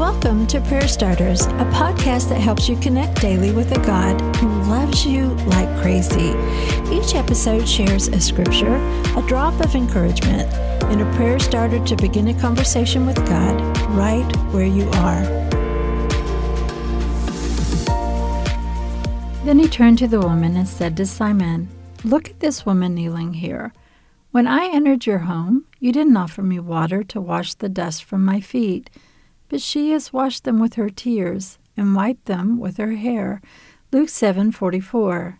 Welcome to Prayer Starters, a podcast that helps you connect daily with a God who loves you like crazy. Each episode shares a scripture, a drop of encouragement, and a prayer starter to begin a conversation with God right where you are. Then he turned to the woman and said to Simon, Look at this woman kneeling here. When I entered your home, you didn't offer me water to wash the dust from my feet but she has washed them with her tears and wiped them with her hair. Luke 7:44.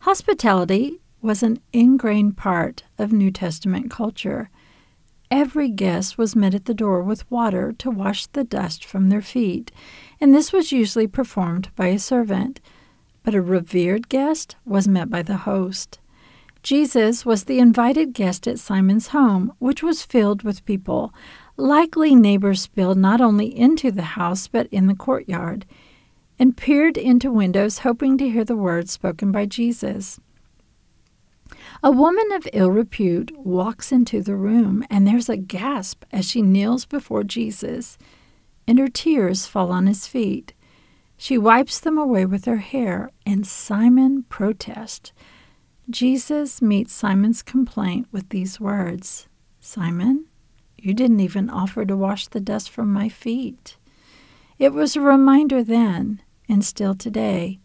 Hospitality was an ingrained part of New Testament culture. Every guest was met at the door with water to wash the dust from their feet, and this was usually performed by a servant. But a revered guest was met by the host. Jesus was the invited guest at Simon's home, which was filled with people. Likely neighbors spilled not only into the house but in the courtyard and peered into windows hoping to hear the words spoken by Jesus. A woman of ill repute walks into the room, and there's a gasp as she kneels before Jesus, and her tears fall on his feet. She wipes them away with her hair, and Simon protests. Jesus meets Simon's complaint with these words Simon, you didn't even offer to wash the dust from my feet. It was a reminder then, and still today,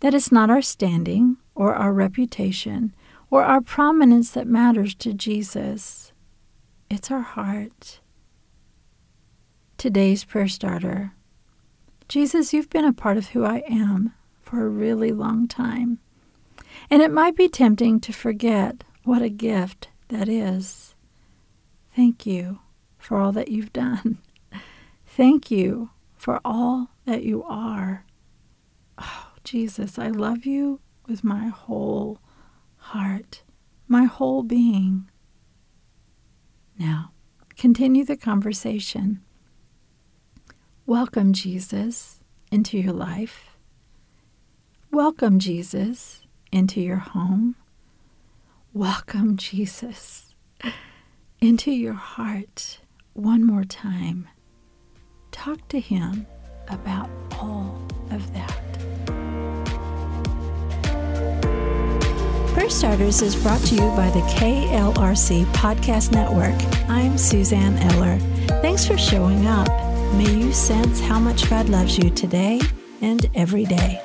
that it's not our standing or our reputation or our prominence that matters to Jesus. It's our heart. Today's prayer starter Jesus, you've been a part of who I am for a really long time. And it might be tempting to forget what a gift that is. Thank you for all that you've done. Thank you for all that you are. Oh, Jesus, I love you with my whole heart, my whole being. Now, continue the conversation. Welcome, Jesus, into your life. Welcome, Jesus, into your home. Welcome, Jesus into your heart one more time. Talk to Him about all of that. Prayer Starters is brought to you by the KLRC Podcast Network. I'm Suzanne Eller. Thanks for showing up. May you sense how much God loves you today and every day.